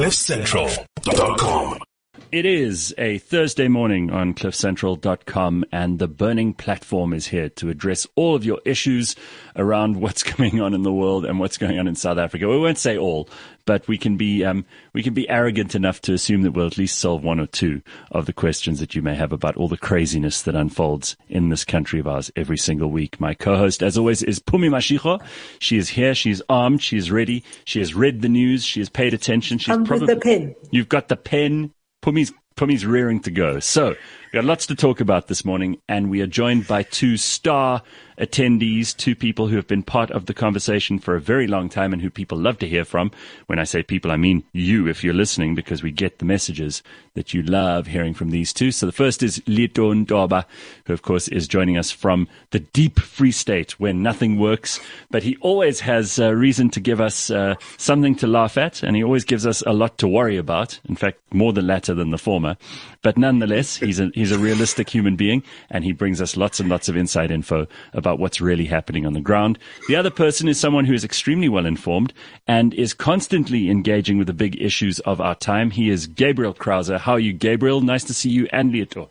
CliffCentral.com. It is a Thursday morning on cliffcentral.com and the burning platform is here to address all of your issues around what's going on in the world and what's going on in South Africa. We won't say all, but we can be, um, we can be arrogant enough to assume that we'll at least solve one or two of the questions that you may have about all the craziness that unfolds in this country of ours every single week. My co-host, as always, is Pumi Mashiko. She is here. She's armed. She is ready. She has read the news. She has paid attention. She's I'm probably with the pen. You've got the pen. Pumi's, Pumi's rearing to go. So, we've got lots to talk about this morning, and we are joined by two star attendees, two people who have been part of the conversation for a very long time and who people love to hear from. When I say people, I mean you if you're listening, because we get the messages that you love hearing from these two. So the first is Leeto Nthoba, who of course is joining us from the deep free state where nothing works, but he always has uh, reason to give us uh, something to laugh at, and he always gives us a lot to worry about. In fact, more the latter than the former. But nonetheless, he's a, he's a realistic human being, and he brings us lots and lots of inside info about what's really happening on the ground. The other person is someone who is extremely well informed and is constantly engaging with the big issues of our time. He is Gabriel Crouse. How are you, Gabriel? Nice to see you and Leeto.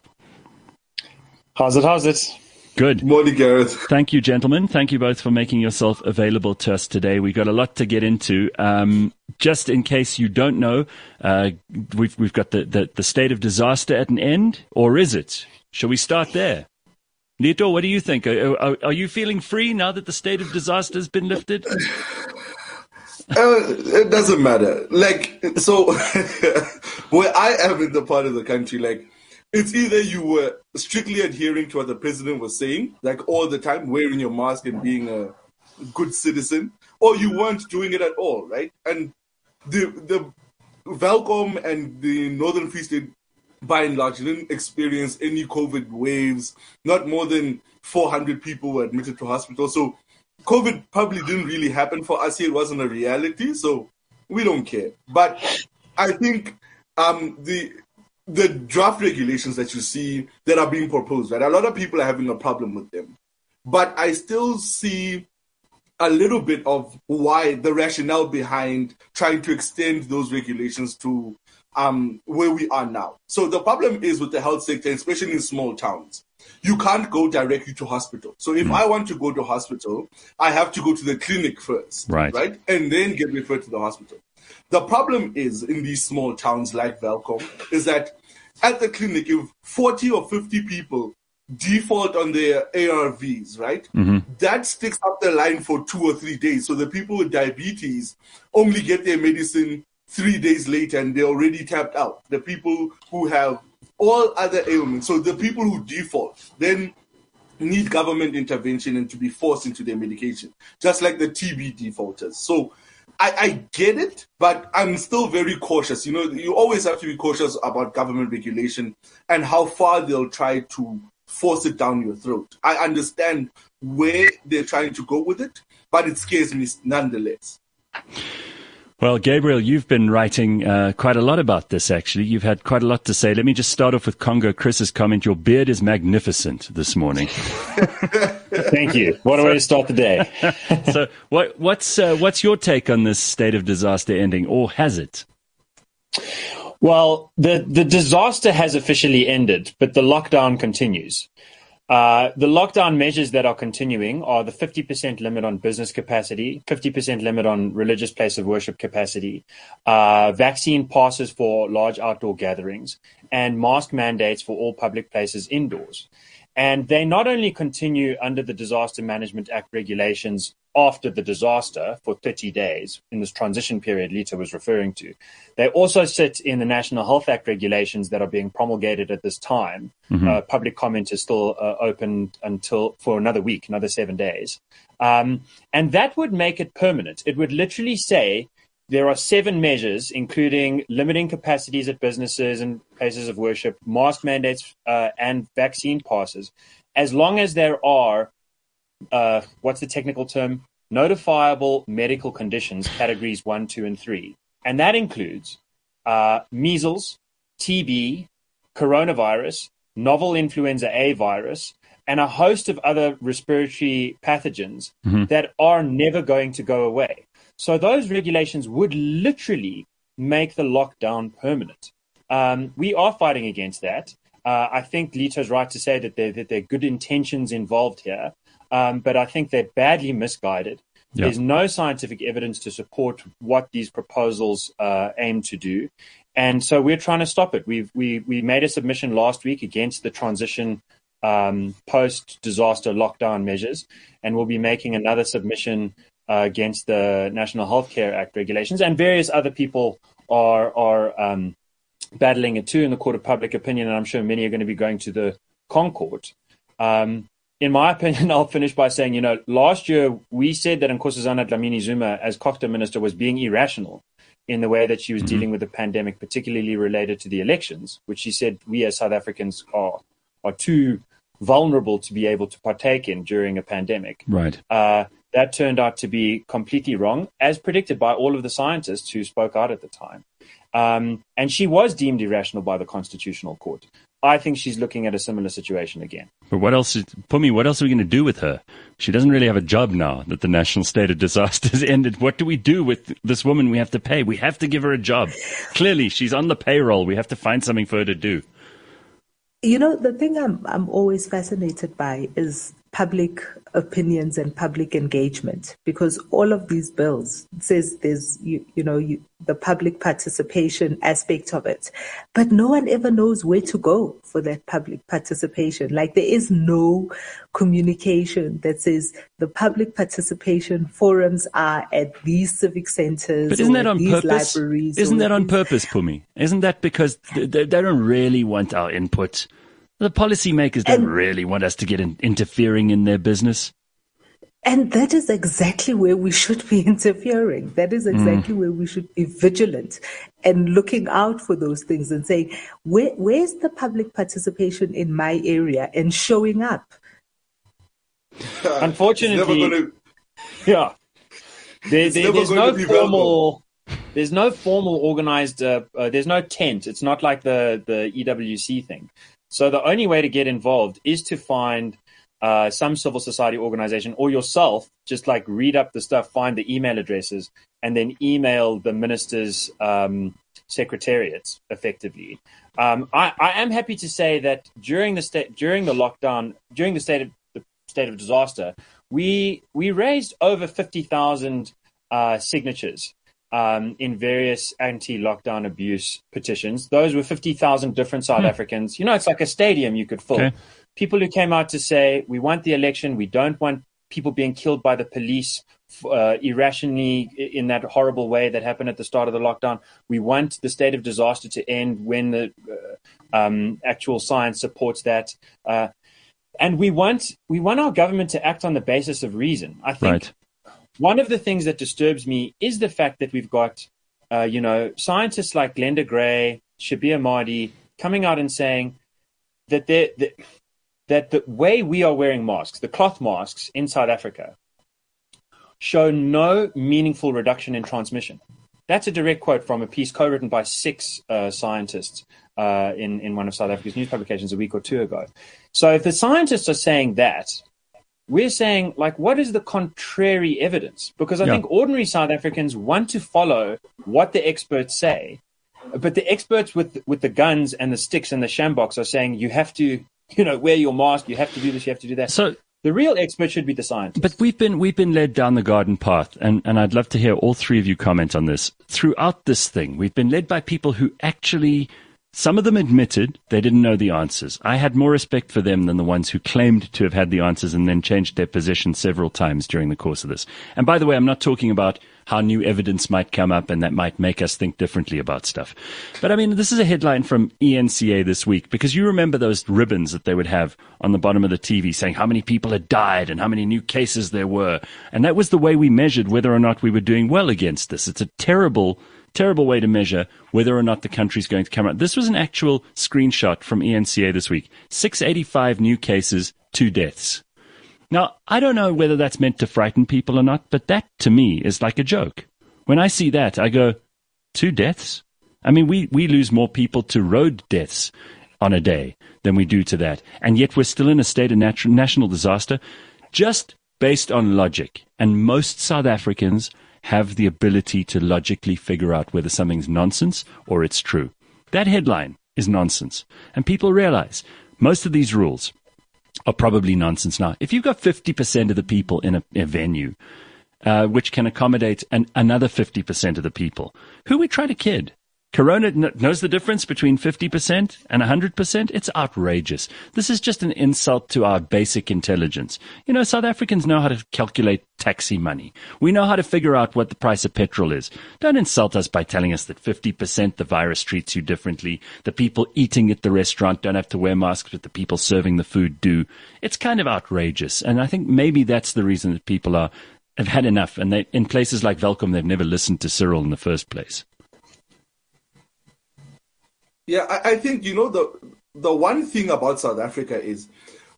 How's it? How's it? Good. Morning, Gareth. Thank you, gentlemen. Thank you both for making yourself available to us today. We've got a lot to get into. Um, just in case you don't know, uh, we've we've got the, the, the state of disaster at an end, or is it? Shall we start there? Leeto, what do you think? Are, are, are you feeling free now that the state of disaster has been lifted? Uh, it doesn't matter. Like, so where I am in the part of the country, like, it's either you were strictly adhering to what the president was saying, like all the time, wearing your mask and being a good citizen, or you weren't doing it at all, right? And the the Welkom and the Northern Free State, by and large, didn't experience any COVID waves. Not more than 400 people were admitted to hospital. So COVID probably didn't really happen for us here. It wasn't a reality, so we don't care. But I think um, the the draft regulations that you see that are being proposed, right? A lot of people are having a problem with them, but I still see a little bit of why the rationale behind trying to extend those regulations to um, where we are now. So the problem is with the health sector, especially in small towns you can't go directly to hospital. So if mm. I want to go to hospital, I have to go to the clinic first, right? Right, and then get referred to the hospital. The problem is in these small towns like Welkom is that at the clinic, if 40 or 50 people default on their ARVs, right? Mm-hmm. That sticks up the line for two or three days. So the people with diabetes only get their medicine three days later and they're already tapped out. The people who have all other ailments. So the people who default then need government intervention and to be forced into their medication, just like the TB defaulters. So I, I, get it, but I'm still very cautious. You know, you always have to be cautious about government regulation and how far they'll try to force it down your throat. I understand where they're trying to go with it, but it scares me nonetheless. Well, Gabriel, you've been writing uh, quite a lot about this, actually. You've had quite a lot to say. Let me just start off with Congo Chris's comment. Your beard is magnificent this morning. Thank you. What a way to start the day. so, what, what's, uh, what's your take on this state of disaster ending, or has it? Well, the, the disaster has officially ended, but the lockdown continues. Uh, the lockdown measures that are continuing are the 50% limit on business capacity, 50% limit on religious place of worship capacity, uh, vaccine passes for large outdoor gatherings, and mask mandates for all public places indoors. And they not only continue under the Disaster Management Act regulations after the disaster for 30 days in this transition period Leeto was referring to. They also sit in the National Health Act regulations that are being promulgated at this time. Mm-hmm. Uh, public comment is still uh, open until for another week, another seven days. Um, and that would make it permanent. It would literally say there are seven measures, including limiting capacities at businesses and places of worship, mask mandates, uh, and vaccine passes, as long as there are uh, what's the technical term? Notifiable medical conditions, categories one, two, and three. And that includes uh, measles, TB, coronavirus, novel influenza A virus, and a host of other respiratory pathogens mm-hmm. that are never going to go away. So those regulations would literally make the lockdown permanent. Um, we are fighting against that. Uh, I think Leeto's right to say that there, that there are good intentions involved here, um, but I think they're badly misguided. Yeah. There's no scientific evidence to support what these proposals uh, aim to do, and so we're trying to stop it. We've we we made a submission last week against the transition um, post disaster lockdown measures, and we'll be making another submission uh, against the National Healthcare Act regulations, and various other people are are um, battling it too in the court of public opinion, and I'm sure many are going to be going to the ConCourt. Um, in my opinion, I'll finish by saying, you know, last year we said that Nkosazana Dlamini Zuma, as COGTA minister, was being irrational in the way that she was mm-hmm. dealing with the pandemic, particularly related to the elections, which she said we as South Africans are are too vulnerable to be able to partake in during a pandemic. Right. Uh, that turned out to be completely wrong, as predicted by all of the scientists who spoke out at the time. Um, and she was deemed irrational by the Constitutional Court. I think she's looking at a similar situation again. But what else, is, Phumi, what else are we going to do with her? She doesn't really have a job now that the national state of disaster has ended. What do we do with this woman we have to pay? We have to give her a job. Clearly, she's on the payroll. We have to find something for her to do. You know, the thing I'm, I'm always fascinated by is public opinions and public engagement because all of these bills says there's you, you know you, the public participation aspect of it. But no one ever knows where to go for that public participation. Like there is no communication that says the public participation forums are at these civic centers but isn't that on purpose? isn't that on purpose pumi isn't that because they, they don't really want our input the policymakers don't and, really want us to get in, interfering in their business. And that is exactly where we should be interfering. That is exactly mm. where we should be vigilant and looking out for those things and saying, where, where's the public participation in my area and showing up? Unfortunately, gonna... yeah, there, there, there's no formal. There's no formal organized. Uh, uh, there's no tent. It's not like the the EWC thing. So the only way to get involved is to find uh, some civil society organization or yourself, just like read up the stuff, find the email addresses, and then email the minister's um, secretariats effectively. Um, I, I, am happy to say that during the state, during the lockdown, during the state of the state of disaster, we we raised over fifty thousand uh, signatures um, in various anti-lockdown abuse petitions. Those were 50,000 different South hmm. Africans. You know, it's like a stadium you could fill. Okay. People who came out to say, we want the election. We don't want people being killed by the police uh, irrationally in that horrible way that happened at the start of the lockdown. We want the state of disaster to end when the uh, um, actual science supports that. Uh, and we want we want our government to act on the basis of reason. I think right. One of the things that disturbs me is the fact that we've got, uh, you know, scientists like Glenda Gray, Shabir Madhi coming out and saying that the, that the way we are wearing masks, the cloth masks in South Africa, show no meaningful reduction in transmission. That's a direct quote from a piece co-written by six uh, scientists uh, in in one of South Africa's news publications a week or two ago. So if the scientists are saying that, we're saying, like, what is the contrary evidence? Because I yeah. think ordinary South Africans want to follow what the experts say, but the experts with with the guns and the sticks and the sjamboks are saying you have to, you know, wear your mask, you have to do this, you have to do that. So the real expert should be the scientist. But we've been we've been led down the garden path, and, and I'd love to hear all three of you comment on this. Throughout this thing, we've been led by people who actually some of them admitted they didn't know the answers. I had more respect for them than the ones who claimed to have had the answers and then changed their position several times during the course of this. And by the way, I'm not talking about how new evidence might come up and that might make us think differently about stuff. But I mean, this is a headline from eNCA this week because you remember those ribbons that they would have on the bottom of the TV saying how many people had died and how many new cases there were. And that was the way we measured whether or not we were doing well against this. It's a terrible terrible way to measure whether or not the country's going to come out. This was an actual screenshot from eNCA this week. 685 new cases, two deaths. Now, I don't know whether that's meant to frighten people or not, but that to me is like a joke. When I see that, I go, two deaths? I mean, we, we lose more people to road deaths on a day than we do to that. And yet we're still in a state of national disaster just based on logic. And most South Africans have the ability to logically figure out whether something's nonsense or it's true. That headline is nonsense. And people realize most of these rules are probably nonsense now. If you've got 50% of the people in a, a venue, uh, which can accommodate an, another 50% of the people, who we try to kid? Corona knows the difference between 50% and 100%. It's outrageous. This is just an insult to our basic intelligence. You know, South Africans know how to calculate taxi money. We know how to figure out what the price of petrol is. Don't insult us by telling us that 50% the virus treats you differently. The people eating at the restaurant don't have to wear masks, but the people serving the food do. It's kind of outrageous. And I think maybe that's the reason that people are, have had enough. And they, in places like Welkom, they've never listened to Cyril in the first place. Yeah, I, I think you know the the one thing about South Africa is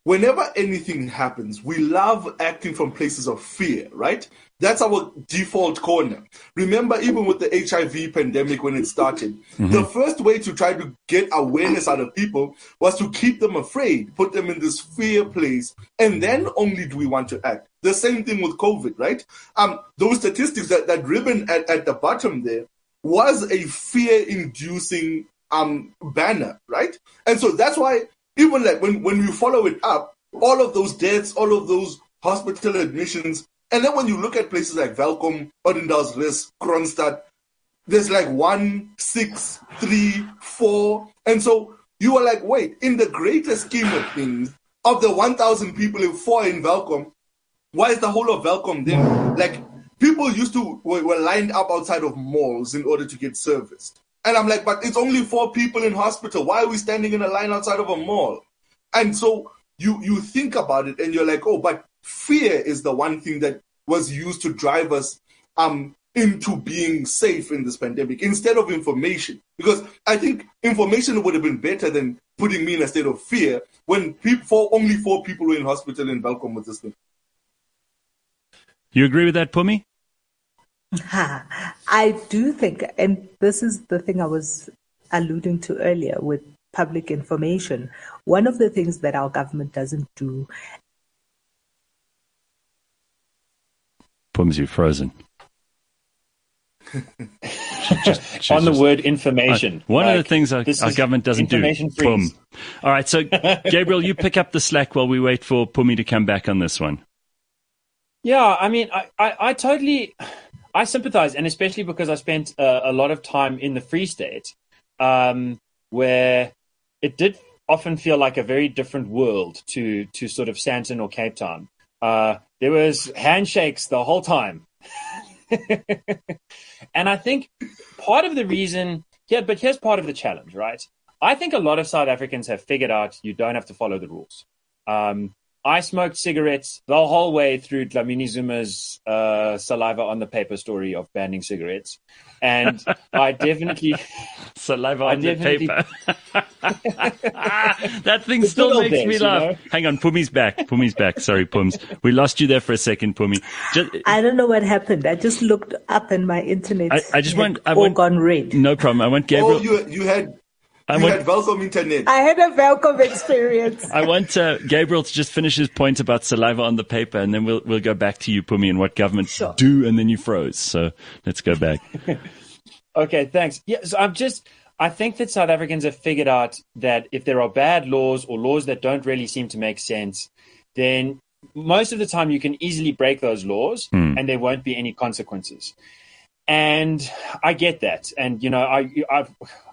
whenever anything happens, we love acting from places of fear, right? That's our default corner. Remember, even with the HIV pandemic when it started, mm-hmm. the first way to try to get awareness out of people was to keep them afraid, put them in this fear place, and then only do we want to act. The same thing with COVID, right? Um, those statistics that, that ribbon at, at the bottom there was a fear inducing um banner, right? And so that's why even like when when you follow it up, all of those deaths, all of those hospital admissions, and then when you look at places like Welkom, Odendaalsrus, Kroonstad, there's like one, six, three, four, and so you are like, wait, in the greater scheme of things, of the 1,000 people in four in Welkom, why is the whole of Welkom then? Like people used to were lined up outside of malls in order to get serviced. And I'm like, but it's only four people in hospital. Why are we standing in a line outside of a mall? And so you you think about it and you're like, oh, but fear is the one thing that was used to drive us um into being safe in this pandemic instead of information. Because I think information would have been better than putting me in a state of fear when people, only four people were in hospital in Welkom with this thing. You agree with that, Pumi? I do think, and this is the thing I was alluding to earlier with public information. One of the things that our government doesn't do. Pums, you frozen. just, on the word information. Uh, one like, of the things our, our government doesn't do. Pum. All right, so Gabriel, you pick up the slack while we wait for Pumi to come back on this one. Yeah, I mean, I, I, I totally. I sympathize, and especially because I spent uh, a lot of time in the Free State, um, where it did often feel like a very different world to to sort of Sandton or Cape Town. Uh, there was handshakes the whole time, and I think part of the reason, yeah, but here's part of the challenge, right? I think a lot of South Africans have figured out you don't have to follow the rules. Um, I smoked cigarettes the whole way through Dlamini Zuma's uh, saliva on the paper story of banning cigarettes, and I definitely saliva on the paper. that thing still makes days, me laugh. You know? Hang on, Pumi's back. Pumi's back. Sorry, Pums. We lost you there for a second, Pumi. Just, I don't know what happened. I just looked up and my internet. I, I just went. I all went, gone red. No problem. I went Gabriel. Oh, you you had I you want, had Welkom internet. I had a welcome experience. I want uh, Gabriel to just finish his point about saliva on the paper, and then we'll we'll go back to you, Pumi, and what governments sure. do, and then you froze. So let's go back. okay, thanks. Yeah, so I'm just. I think that South Africans have figured out that if there are bad laws or laws that don't really seem to make sense, then most of the time you can easily break those laws mm. and there won't be any consequences. And I get that. And, you know, I, I've,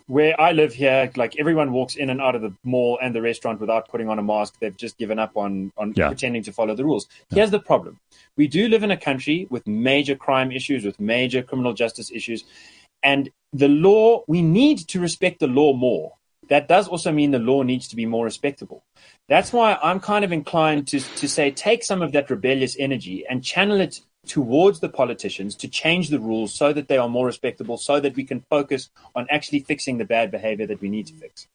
where I live here, like everyone walks in and out of the mall and the restaurant without putting on a mask. They've just given up on on yeah. pretending to follow the rules. Yeah. Here's the problem: we do live in a country with major crime issues, with major criminal justice issues, and the law. We need to respect the law more. That does also mean the law needs to be more respectable. That's why I'm kind of inclined to to say take some of that rebellious energy and channel it towards the politicians to change the rules so that they are more respectable, so that we can focus on actually fixing the bad behavior that we need to fix.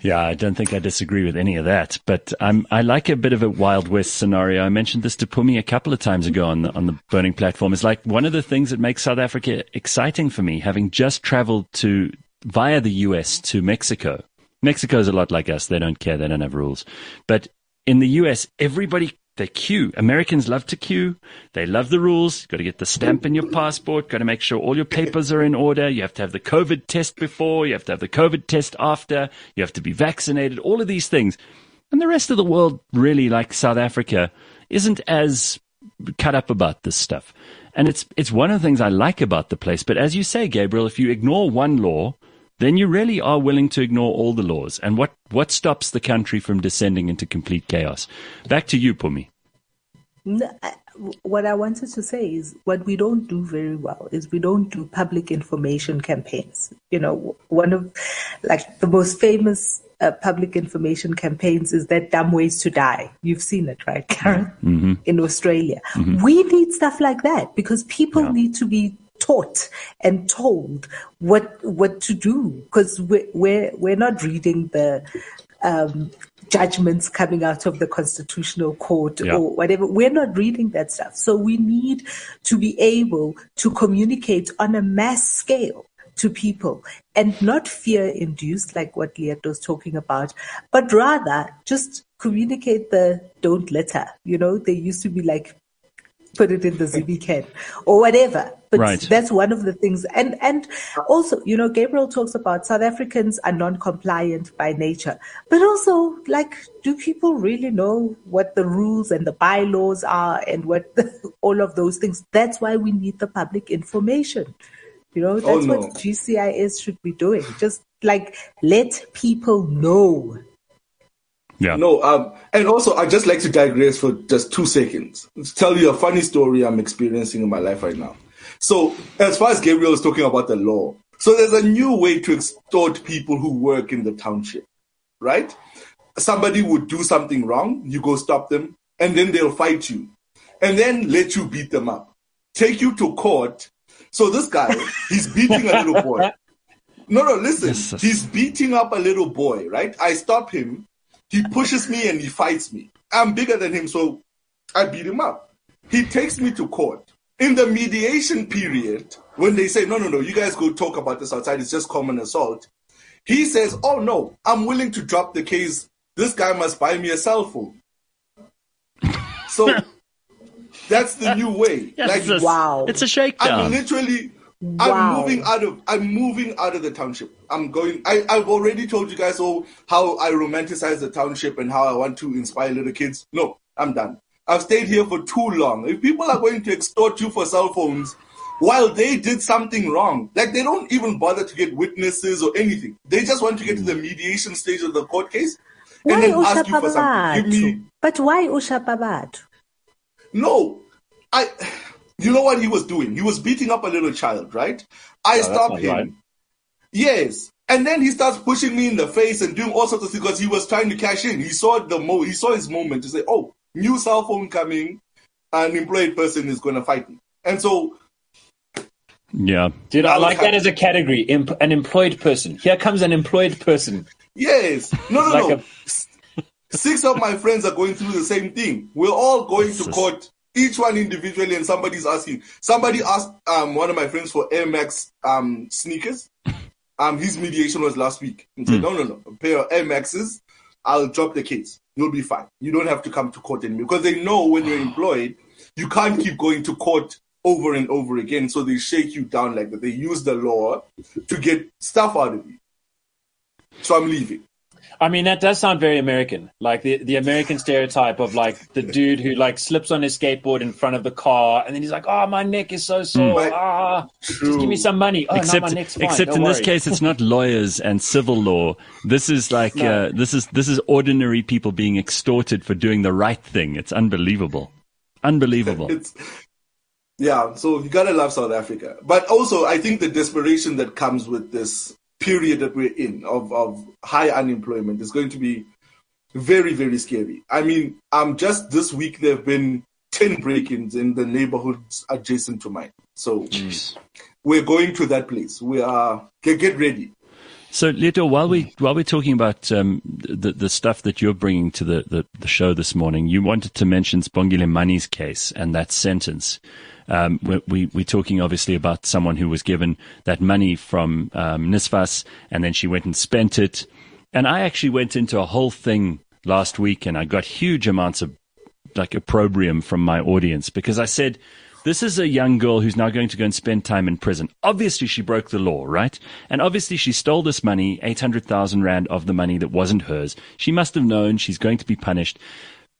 Yeah, I don't think I disagree with any of that, but I'm, I like a bit of a Wild West scenario. I mentioned this to Pumi a couple of times ago on the, on the Burning platform. Is like one of the things that makes South Africa exciting for me, having just traveled to via the US to Mexico. Mexico is a lot like us. They don't care. They don't have rules. But in the US, everybody they queue. Americans love to queue. They love the rules. You've Got to get the stamp in your passport. Got to make sure all your papers are in order. You have to have the COVID test before. You have to have the COVID test after. You have to be vaccinated. All of these things. And the rest of the world, really, like South Africa, isn't as cut up about this stuff. And it's, it's one of the things I like about the place. But as you say, Gabriel, if you ignore one law, then you really are willing to ignore all the laws. And what, what stops the country from descending into complete chaos? Back to you, Pumi. what I wanted to say is what we don't do very well is we don't do public information campaigns. You know, one of like the most famous uh, public information campaigns is that dumb ways to die. You've seen it, right, Karen? Mm-hmm. In Australia. Mm-hmm. We need stuff like that because people yeah. need to be taught and told what what to do because we're, we're we're not reading the um, judgments coming out of the constitutional court yeah. or whatever. We're not reading that stuff. So we need to be able to communicate on a mass scale to people and not fear induced like what Leah was talking about, but rather just communicate the don't litter. You know, they used to be like put it in the ZB can or whatever. But right. that's one of the things. And, and also, you know, Gabriel talks about South Africans are non-compliant by nature, but also like, do people really know what the rules and the bylaws are and what the, all of those things? That's why we need the public information. You know, oh, that's oh, no. what GCIS should be doing. Just like let people know yeah. No, um, and also I just like to digress for just two seconds to tell you a funny story I'm experiencing in my life right now. So, as far as Gabriel is talking about the law, so there's a new way to extort people who work in the township, right? Somebody would do something wrong, you go stop them, and then they'll fight you, and then let you beat them up, take you to court. So this guy, he's beating a little boy. No, no, listen. He's beating up a little boy, right? I stop him he pushes me and he fights me. I'm bigger than him, so I beat him up. He takes me to court. In the mediation period, when they say, no, no, no, you guys go talk about this outside, it's just common assault, he says, oh, no, I'm willing to drop the case. This guy must buy me a cell phone. So that's the new way. Yes, like, wow. It's a shakedown. I'm literally Wow. I'm moving out of I'm moving out of the township. I'm going I, I've already told you guys all how I romanticize the township and how I want to inspire little kids. No, I'm done. I've stayed here for too long. If people are going to extort you for cell phones while they did something wrong, like they don't even bother to get witnesses or anything. They just want to get to the mediation stage of the court case and why then ask you for something. Give me But why Usha Babad? No. I you know what he was doing? He was beating up a little child, right? I stopped him. Right. Yes. And then he starts pushing me in the face and doing all sorts of things because he was trying to cash in. He saw the mo he saw his moment to say, Oh, new cell phone coming, an employed person is gonna fight me. And so Yeah. Dude, I, I like that as a category. Imp- an employed person. Here comes an employed person. Yes. No, no, like no. A... Six of my friends are going through the same thing. We're all going to court each one individually, and somebody's asking. Somebody asked um, one of my friends for Air Max um, sneakers. Um, his mediation was last week. And said, mm. no, no, no, a pair of Air Maxes. I'll drop the case. You'll be fine. You don't have to come to court anymore because they know when you're employed, you can't keep going to court over and over again. So they shake you down like that. They use the law to get stuff out of you. So I'm leaving. I mean, that does sound very American. Like the, the American stereotype of like the dude who like slips on his skateboard in front of the car and then he's like, oh, my neck is so sore. Mm. Ah, just give me some money. Oh, except, no, my neck's fine. Except Don't in worry. this case, it's not lawyers and civil law. This is like, no. uh, this is, this is ordinary people being extorted for doing the right thing. It's unbelievable. Unbelievable. it's, yeah. So you gotta love South Africa. But also, I think the desperation that comes with this period that we're in of, of high unemployment is going to be very, very scary. I mean, um, just this week there have been 10 break-ins in the neighborhoods adjacent to mine. So Jeez. we're going to that place. We are, get, get ready. So, Leeto, while we while we're talking about um, the the stuff that you're bringing to the, the, the, show this morning, you wanted to mention Sibongile Mani's case and that sentence. Um, we, we, are talking obviously about someone who was given that money from um, NSFAS and then she went and spent it. And I actually went into a whole thing last week and I got huge amounts of like opprobrium from my audience because I said, this is a young girl who's now going to go and spend time in prison. Obviously, she broke the law, right? And obviously, she stole this money, 800,000 Rand of the money that wasn't hers. She must have known she's going to be punished.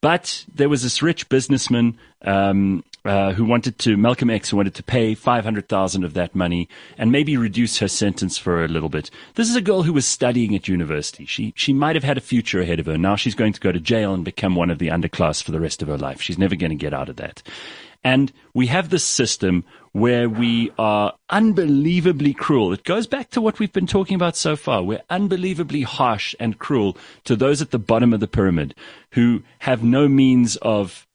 But there was this rich businessman um, uh, who wanted to, Malcolm X, who wanted to pay 500,000 of that money and maybe reduce her sentence for a little bit. This is a girl who was studying at university. She, she might have had a future ahead of her. Now she's going to go to jail and become one of the underclass for the rest of her life. She's never going to get out of that. And we have this system where we are unbelievably cruel. It goes back to what we've been talking about so far. We're unbelievably harsh and cruel to those at the bottom of the pyramid who have no means of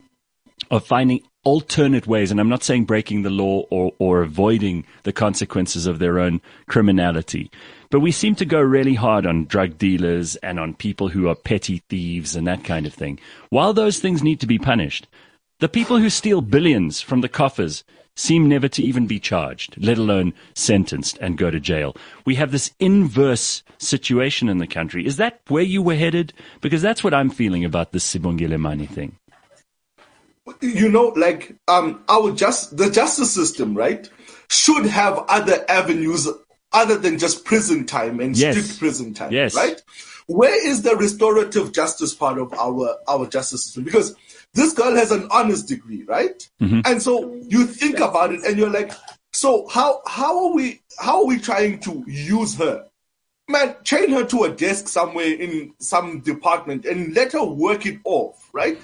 of finding alternate ways, and I'm not saying breaking the law or, or avoiding the consequences of their own criminality, but we seem to go really hard on drug dealers and on people who are petty thieves and that kind of thing. While those things need to be punished, the people who steal billions from the coffers seem never to even be charged, let alone sentenced and go to jail. We have this inverse situation in the country. Is that where you were headed? Because that's what I'm feeling about this Sibongile Mani thing. You know, like um, our just the justice system, right, should have other avenues other than just prison time and Yes. strict prison time, Yes. right? Where is the restorative justice part of our our justice system? Because this girl has an honors degree, right? And so you think about it, and you're like, so how how are we how are we trying to use her? Man, chain her to a desk somewhere in some department and let her work it off, right?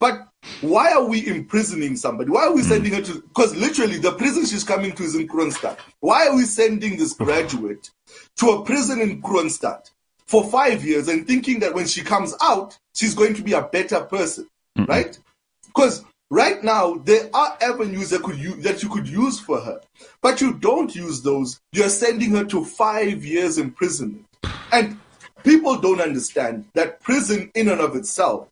But why are we imprisoning somebody? Why are we hmm. sending her to? Because literally, the prison she's coming to is in Kroonstad. Why are we sending this graduate to a prison in Kroonstad for five years and thinking that when she comes out, she's going to be a better person, right? Because right now there are avenues that could you, that you could use for her, but you don't use those. You're sending her to five years imprisonment, and people don't understand that prison in and of itself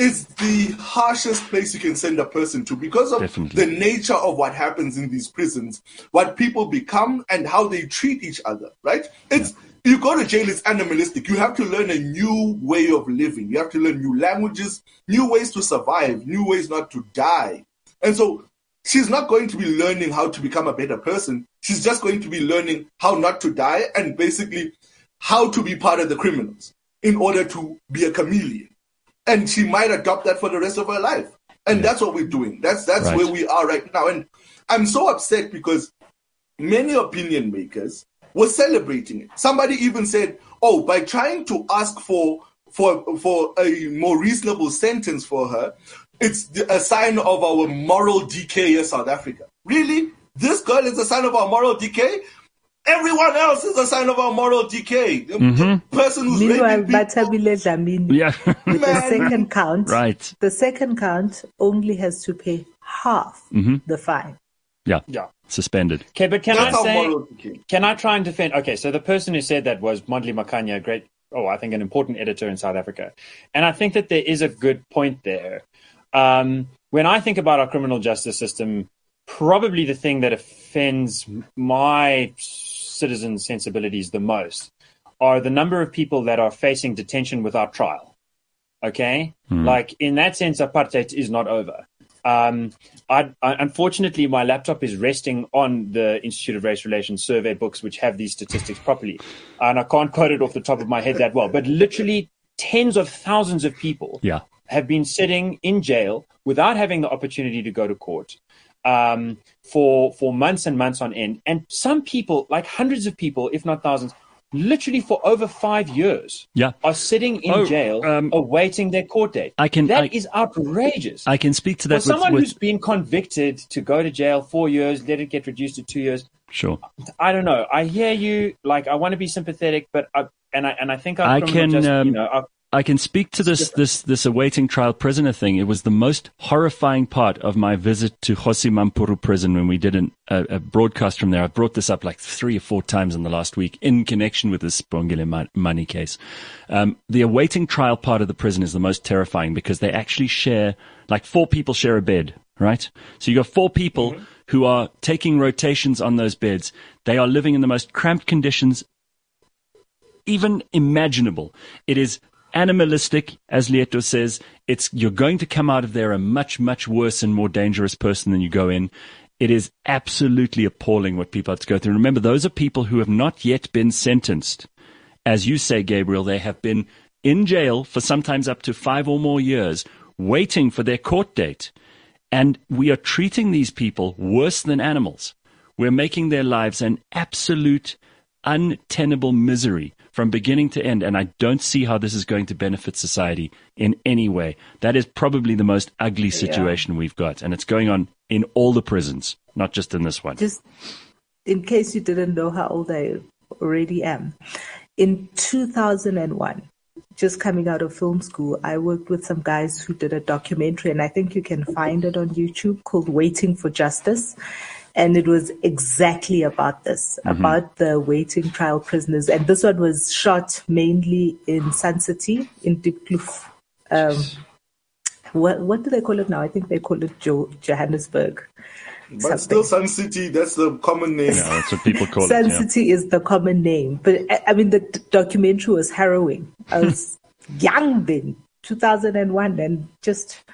is the harshest place you can send a person to because of Definitely. the nature of what happens in these prisons, what people become, and how they treat each other. Right? It's you go to jail. It's animalistic. You have to learn a new way of living. You have to learn new languages, new ways to survive, new ways not to die. And so she's not going to be learning how to become a better person. She's just going to be learning how not to die and basically how to be part of the criminals in order to be a chameleon and she might adopt that for the rest of her life. And that's what we're doing. That's that's Right. where we are right now. And I'm so upset because many opinion makers were celebrating it. Somebody even said, "Oh, by trying to ask for for for a more reasonable sentence for her, it's a sign of our moral decay as South Africa." Really? This girl is a sign of our moral decay? Everyone else is a sign of our moral decay. The- The person who's Meanwhile, raping people, Bathabile Dlamini, Yeah. with the second count, right. the second count only has to pay half the fine. Yeah. Yeah. Suspended. Okay, but can that's I say, can I try and defend? Okay, so the person who said that was Mondli Makanya, a great, oh, I think an important editor in South Africa. And I think that there is a good point there. Um, when I think about our criminal justice system, probably the thing that offends my citizen sensibilities the most are the number of people that are facing detention without trial. Okay? Like, in that sense, apartheid is not over. Um, I, I, unfortunately, my laptop is resting on the Institute of Race Relations survey books, which have these statistics properly. And I can't quote it off the top of my head that well, but literally tens of thousands of people Yeah. have been sitting in jail without having the opportunity to go to court um, for for months and months on end. And some people, like hundreds of people, if not thousands, literally for over five years, Yeah. are sitting in Oh, jail um, awaiting their court date. I can- That I- is outrageous. I can speak to for that with, someone with who's been convicted to go to jail four years, let it get reduced to two years. sure. I don't know. I hear you. Like I want to be sympathetic, but I, and I and I think I can, justice- um, you know, I can speak to this, this, this awaiting trial prisoner thing. It was the most horrifying part of my visit to Kgosi Mampuru prison when we did an, a, a broadcast from there. I brought this up like three or four times in the last week in connection with this Bongile money case. Um, the awaiting trial part of the prison is the most terrifying because they actually share, like four people share a bed, right? So you got four people who are taking rotations on those beds. They are living in the most cramped conditions even imaginable. It is animalistic, as Leeto says. It's you're going to come out of there a much, much worse and more dangerous person than you go in. It is absolutely appalling what people have to go through. Remember, those are people who have not yet been sentenced. As you say, Gabriel, they have been in jail for sometimes up to five or more years, waiting for their court date. And we are treating these people worse than animals. We're making their lives an absolute untenable misery from beginning to end. And I don't see how this is going to benefit society in any way. That is probably the most ugly situation yeah. we've got. And it's going on in all the prisons, not just in this one. Just in case you didn't know how old I already am, in 2001, just coming out of film school, I worked with some guys who did a documentary, and I think you can find it on YouTube called Waiting for Justice. And it was exactly about this, mm-hmm. about the waiting trial prisoners. And this one was shot mainly in Sun City, in Diepkloof. Um, what, what do they call it now? I think they call it jo- Johannesburg. But something. still, Sun City, that's the common name. Yeah, that's what people call Sun it. Sun yeah. City is the common name. But I mean, the d- documentary was harrowing. I was young then, 2001, and just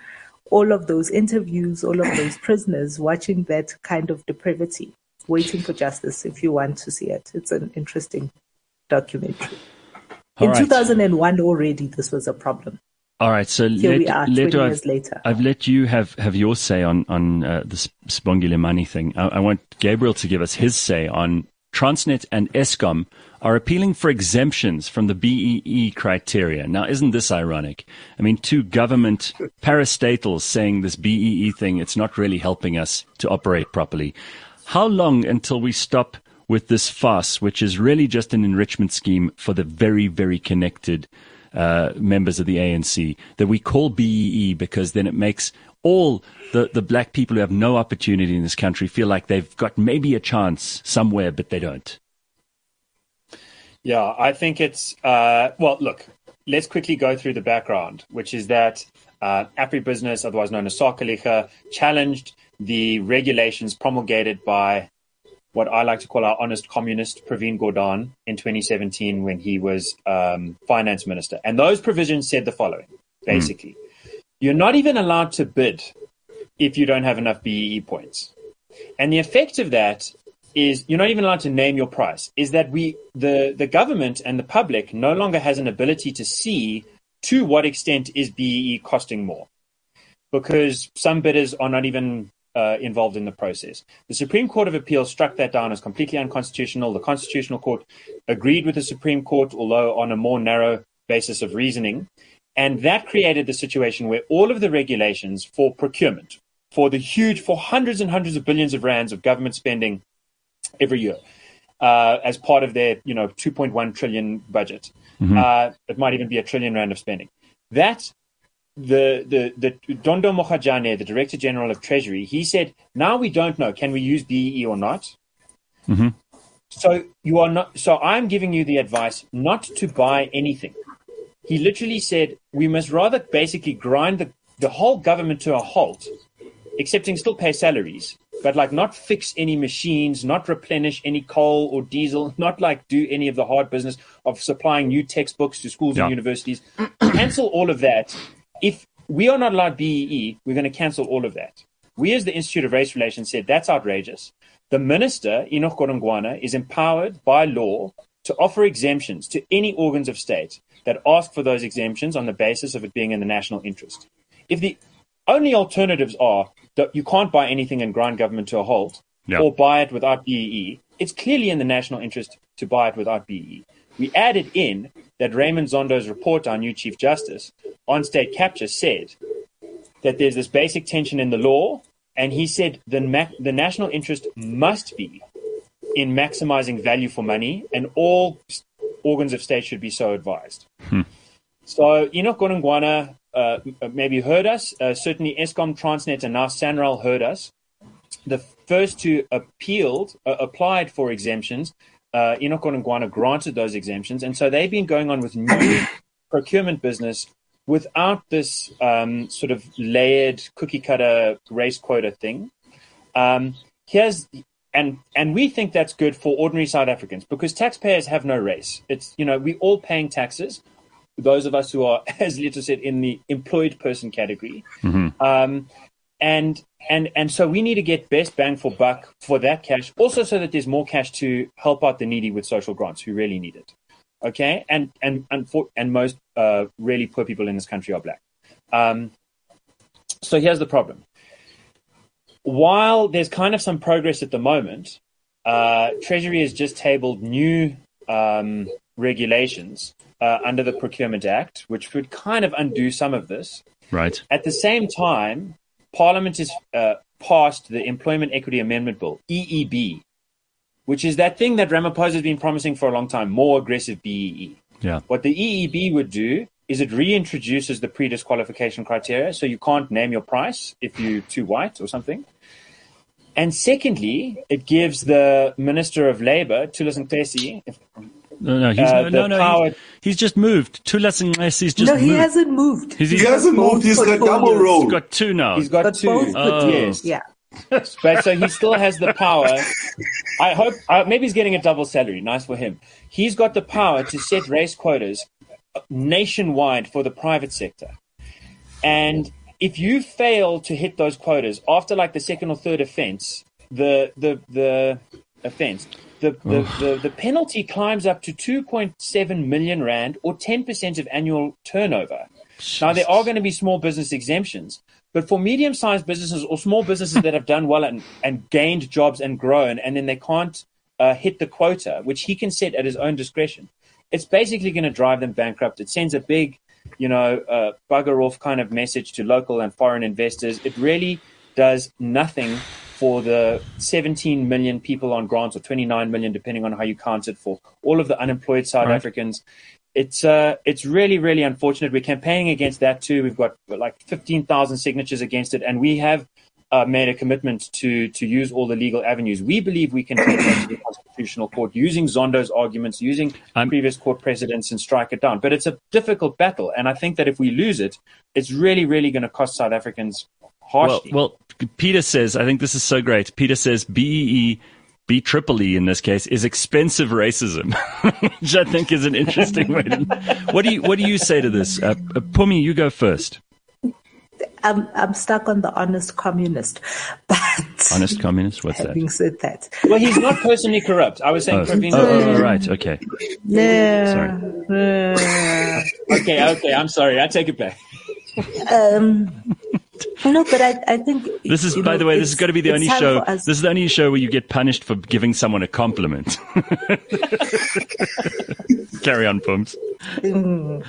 all of those interviews, all of those prisoners watching that kind of depravity, waiting for justice if you want to see it. It's an interesting documentary. All In right. 2001 already, this was a problem. All right, so Here let, we are, let, 20 years I've, later. I've let you have, have your say on on uh, the Sibongile Mani thing. I, I, want Gabriel to give us his say on Transnet and Eskom are appealing for exemptions from the BEE criteria. Now, isn't this ironic? I mean, two government parastatals saying this BEE thing, it's not really helping us to operate properly. How long until we stop with this farce, which is really just an enrichment scheme for the very, very connected uh, members of the ANC that we call BEE because then it makes all the, the black people who have no opportunity in this country feel like they've got maybe a chance somewhere, but they don't. Yeah, I think it's, uh, well, look, let's quickly go through the background, which is that uh, Business, otherwise known as Sakeliga, challenged the regulations promulgated by what I like to call our honest communist, Pravin Gordhan, in 2017 when he was um, finance minister. And those provisions said the following basically, mm. You're not even allowed to bid if you don't have enough BEE points. And the effect of that is you're not even allowed to name your price, is that we, the, the government and the public no longer has an ability to see to what extent is BEE costing more. Because some bidders are not even uh, involved in the process. The Supreme Court of Appeal struck that down as completely unconstitutional. The Constitutional Court agreed with the Supreme Court, although on a more narrow basis of reasoning. And that created the situation where all of the regulations for procurement, for the huge, for hundreds and hundreds of billions of rands of government spending every year, uh, as part of their, you know, 2.1 trillion budget. Mm-hmm. Uh, it might even be a trillion rand of spending. That the the the Dondo Mogajane, the Director General of Treasury, he said, "Now we don't know. Can we use BEE or not?" Mm-hmm. So you are not. So I'm giving you the advice not to buy anything. He literally said we must rather basically grind the the whole government to a halt, accepting still pay salaries, but like not fix any machines, not replenish any coal or diesel, not like do any of the hard business of supplying new textbooks to schools yeah. and universities. Cancel all of that if we are not allowed BEE, we're going to cancel all of that. We, as the Institute of Race Relations, said that's outrageous. The minister, Enoch Godongwana, is empowered by law to offer exemptions to any organs of state that ask for those exemptions on the basis of it being in the national interest. If the only alternatives are that you can't buy anything and grind government to a halt yeah. or buy it without BEE, it's clearly in the national interest to buy it without BEE. We added in that Raymond Zondo's report, our new Chief Justice, on state capture said that there's this basic tension in the law, and he said the, ma- the national interest must be in maximizing value for money, and all organs of state should be so advised. Hmm. So Enoch Godongwana uh, maybe heard us. Uh, certainly Eskom, Transnet, and now SANRAL heard us. The first two appealed, uh, applied for exemptions uh, Enoch Godongwana granted those exemptions, and so they've been going on with new procurement business without this um, sort of layered cookie cutter race quota thing. Um, here's and and we think that's good for ordinary South Africans because taxpayers have no race. It's you know we all paying taxes. those of us who are, as Leeto said, in the employed person category. Um, and and and so we need to get best bang for buck for that cash, also so that there's more cash to help out the needy with social grants who really need it. Okay, and and and for and most uh, really poor people in this country are black. Um, so here's the problem. While there's kind of some progress at the moment, uh, Treasury has just tabled new um, regulations uh, under the Procurement Act, which would kind of undo some of this. Right. At the same time, Parliament has uh, passed the Employment Equity Amendment Bill, EEB, which is that thing that Ramaphosa has been promising for a long time more aggressive BEE. Yeah. What the EEB would do is it reintroduces the pre disqualification criteria, so you can't name your price if you're too white or something. And secondly, it gives the Minister of Labour, Thulas Nxesi, if- No, no, he's, Uh, no, the no, no, power- he's, he's just moved. Thulas Nxesi's just no, he moved. hasn't moved. He's, He he's hasn't moved. He's got double he's got two now. he's got But two. both Oh. Yes. Yeah. but so he still has the power. I hope uh, maybe he's getting a double salary. Nice for him. He's got the power to set race quotas nationwide for the private sector. And if you fail to hit those quotas after like the second or third offense, the the the offense, the the, the, the penalty climbs up to 2.7 million rand or 10% of annual turnover. Now there are going to be small business exemptions, but for medium-sized businesses or small businesses that have done well and, and gained jobs and grown, and then they can't uh, hit the quota, which he can set at his own discretion, it's basically going to drive them bankrupt. It sends a big, you know, uh, bugger off kind of message to local and foreign investors. It really does nothing for the 17 million people on grants or 29 million, depending on how you count it, for all of the unemployed South Right. Africans. It's uh, it's really really unfortunate. We're campaigning against that too. We've got like 15,000 signatures against it, and we have uh, made a commitment to to use all the legal avenues. We believe we can take that to the constitutional court using Zondo's arguments, using I'm- previous court precedents, and strike it down. But it's a difficult battle, and I think that if we lose it, it's really really going to cost South Africans harshly. well, Peter says, I think this is so great. Peter says BEE, B triple E in this case, is expensive racism, which I think is an interesting way to. What do you What do you say to this, uh, uh, Pumi? You go first. I'm I'm stuck on the honest communist, but Honest communist. What's that? having said that, well, he's not personally corrupt. I was saying Oh, Pravin. oh, oh, right. Okay. yeah, yeah. Okay, okay. I'm sorry. I take it back. Um, no, but I, I think This is, by know, the way, this is going to be the only show. This is the only show where you get punished for giving someone a compliment. Carry on, Pums. the,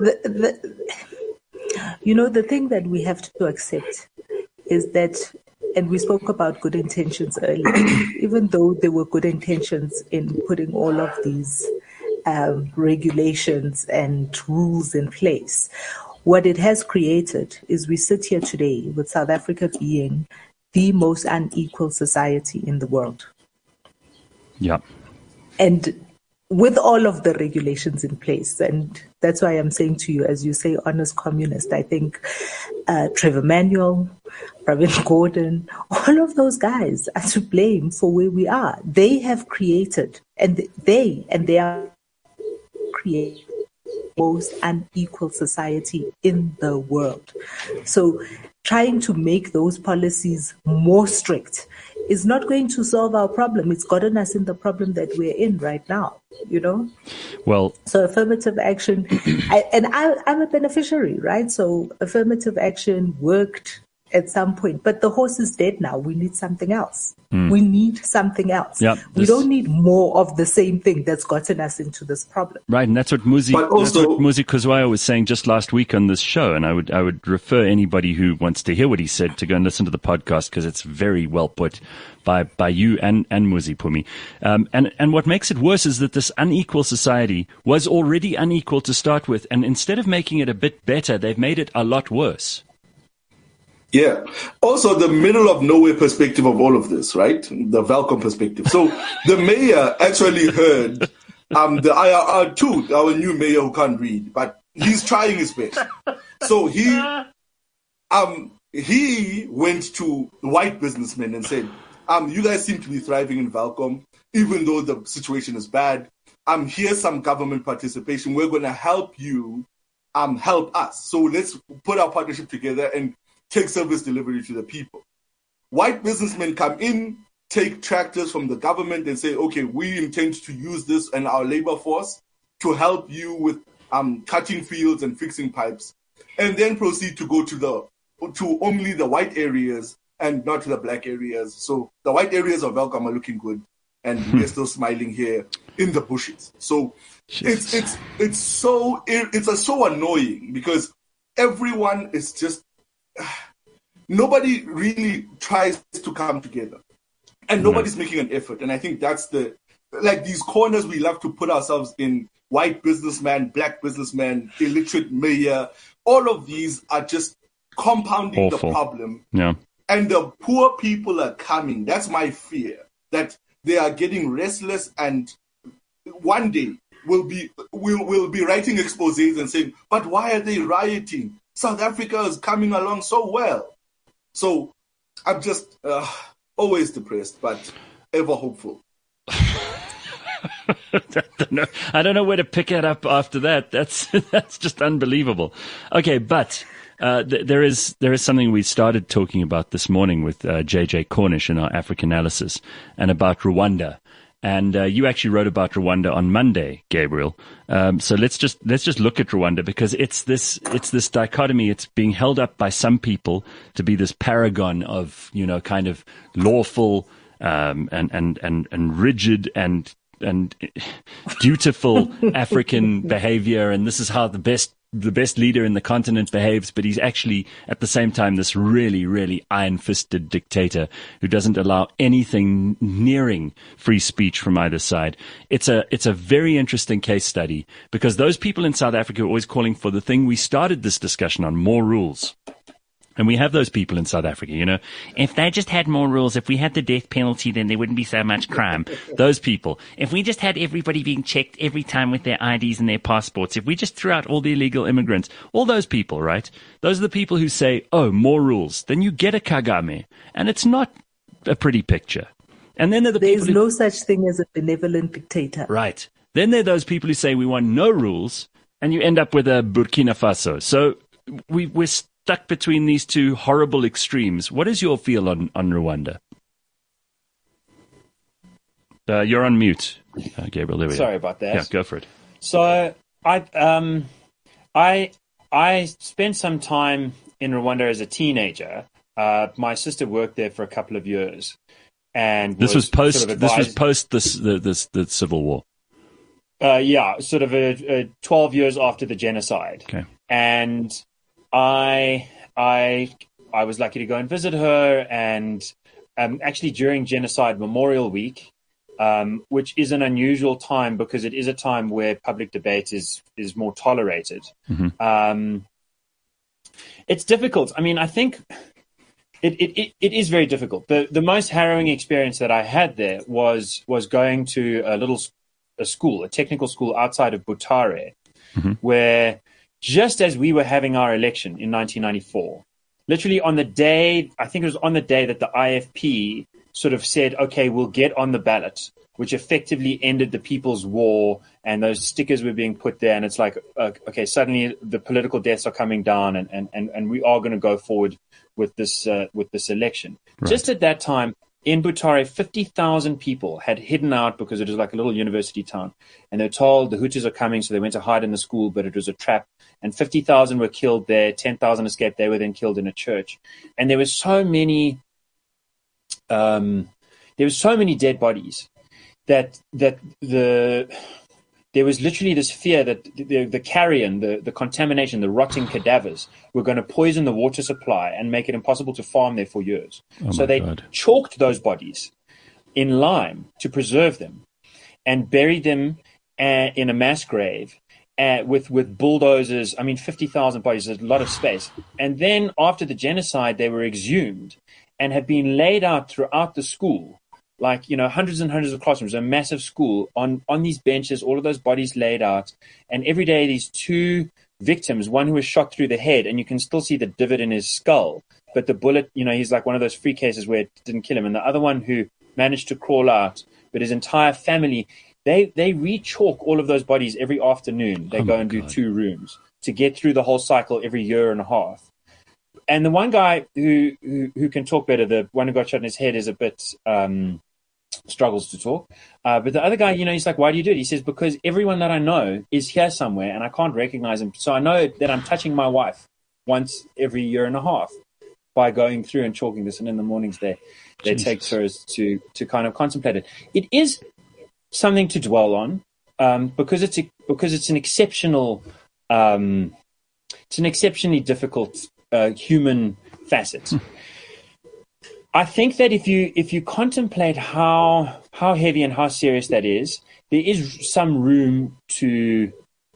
the, you know, the thing that we have to accept is that, and we spoke about good intentions earlier, even though there were good intentions in putting all of these um, regulations and rules in place, what it has created is we sit here today with South Africa being the most unequal society in the world. Yeah. and with all of the regulations in place, and that's why I'm saying to you, as you say, honest communist, I think uh, Trevor Manuel, Pravin Gordhan, all of those guys are to blame for where we are. They have created, and they and they are creating most unequal society in the world. So trying to make those policies more strict is not going to solve our problem. It's gotten us in the problem that we're in right now, you know? Well, So affirmative action, I, and I, I'm a beneficiary, right? So affirmative action worked at some point, but the horse is dead now. We need something else. We need something else. Yeah, we this- don't need more of the same thing that's gotten us into this problem. Right, and that's what Muzi, But that's what Muzi Kuzwayo was saying just last week on this show, and I would I would refer anybody who wants to hear what he said to go and listen to the podcast because it's very well put by by you and and Muzi Pumi. Um, and and what makes it worse is that this unequal society was already unequal to start with, and instead of making it a bit better, they've made it a lot worse. Yeah. Also, the middle of nowhere perspective of all of this, right? The Welkom perspective. So the mayor actually heard um, the IRR too, our new mayor who can't read, but he's trying his best. So he um he went to white businessmen and said, um, you guys seem to be thriving in Welkom, even though the situation is bad. um, here's some government participation. We're going to help you um, help us. So let's put our partnership together and take service delivery to the people. White businessmen come in, take tractors from the government and say, okay, we intend to use this and our labor force to help you with um, cutting fields and fixing pipes, and then proceed to go to the to only the white areas and not to the black areas. So the white areas of Welkom are looking good, and we're still smiling here in the bushes. So it's it's it's so it's a, so annoying because everyone is just nobody really tries to come together, and mm-hmm. nobody's making an effort. And I think that's the like these corners we love to put ourselves in. White businessman, black businessman, illiterate mayor, all of these are just compounding Awful. the problem Yeah. and the poor people are coming. That's my fear that they are getting restless, and one day we'll be we'll, we'll be writing exposés and saying, "But why are they rioting? South Africa is coming along so well." So I'm just uh, always depressed, but ever hopeful. I don't know. I don't know where to pick it up after that. That's that's just unbelievable. Okay, but uh, th- there is there is something we started talking about this morning with uh, JJ Cornish in our African analysis, and about Rwanda. And uh, you actually wrote about Rwanda on Monday, Gabriel. Um, so let's just let's just look at Rwanda because it's this it's this dichotomy. It's being held up by some people to be this paragon of you know kind of lawful um, and and and and rigid and and dutiful African behavior, and this is how the best the best leader in the continent behaves. But he's actually at the same time this really, really iron-fisted dictator who doesn't allow anything nearing free speech from either side. It's a it's a very interesting case study because those people in South Africa are always calling for the thing we started this discussion on: more rules. And we have those people in South Africa, you know. If they just had more rules, if we had the death penalty, then there wouldn't be so much crime. those people. If we just had everybody being checked every time with their IDs and their passports, if we just threw out all the illegal immigrants, all those people, right? Those are the people who say, oh, more rules. Then you get a Kagame. And it's not a pretty picture. And then there are the There's who, no such thing as a benevolent dictator. Right. Then there are those people who say we want no rules, and you end up with a Burkina Faso. So we, we're stuck between these two horrible extremes. What is your feel on, on Rwanda? Uh, you're on mute, uh, Gabriel. There we Sorry go. about that. Yeah, go for it. So I um I I spent some time in Rwanda as a teenager. Uh, my sister worked there for a couple of years, and This was post. sort of this was post this the this the civil war. uh, yeah, sort of a, a twelve years after the genocide. Okay. and I I I was lucky to go and visit her, and um, actually during Genocide Memorial Week, um, which is an unusual time because it is a time where public debate is is more tolerated. Um, it's difficult. I mean, I think. It, it, it, it is very difficult. The the most harrowing experience that I had there was was going to a little a school, a technical school outside of Butare, where just as we were having our election in 1994, literally on the day, I think it was on the day that the IFP sort of said, okay, we'll get on the ballot, which effectively ended the People's War, and those stickers were being put there. And it's like, uh, okay, suddenly the political deaths are coming down, and, and, and, and we are going to go forward with this, uh, with this election. Just at that time, in Butare, 50,000 people had hidden out because it was like a little university town. And they're told the Hutus are coming, so they went to hide in the school, but it was a trap. And 50,000 were killed there, 10,000 escaped. They were then killed in a church. And there were so many, um, there were so many dead bodies that, that the, there was literally this fear that the, the carrion, the, the contamination, the rotting cadavers were going to poison the water supply and make it impossible to farm there for years. so they God. chalked those bodies in lime to preserve them and buried them uh, in a mass grave uh, with with bulldozers. I mean, fifty thousand bodies is a lot of space. And then after the genocide, they were exhumed and have been laid out throughout the school, like you know, hundreds and hundreds of classrooms, a massive school on on these benches, all of those bodies laid out, and every day these two victims, one who was shot through the head, and you can still see the divot in his skull, but the bullet, you know, he's like one of those free cases where it didn't kill him, and the other one who managed to crawl out, but his entire family They they re-chalk all of those bodies every afternoon. They Oh go and do two rooms to get through the whole cycle every year and a half. And the one guy who who, who can talk better, the one who got shot in his head, is a bit um, struggles to talk. Uh, but the other guy, you know, he's like, "Why do you do it?" He says, "Because everyone that I know is here somewhere, and I can't recognize him. So I know that I'm touching my wife once every year and a half by going through and chalking this. And in the mornings, they they take tours to to kind of contemplate it. It is something to dwell on um, because it's a, because it's an exceptional, um, it's an exceptionally difficult uh, human facet. I think that if you if you contemplate how how heavy and how serious that is, there is some room to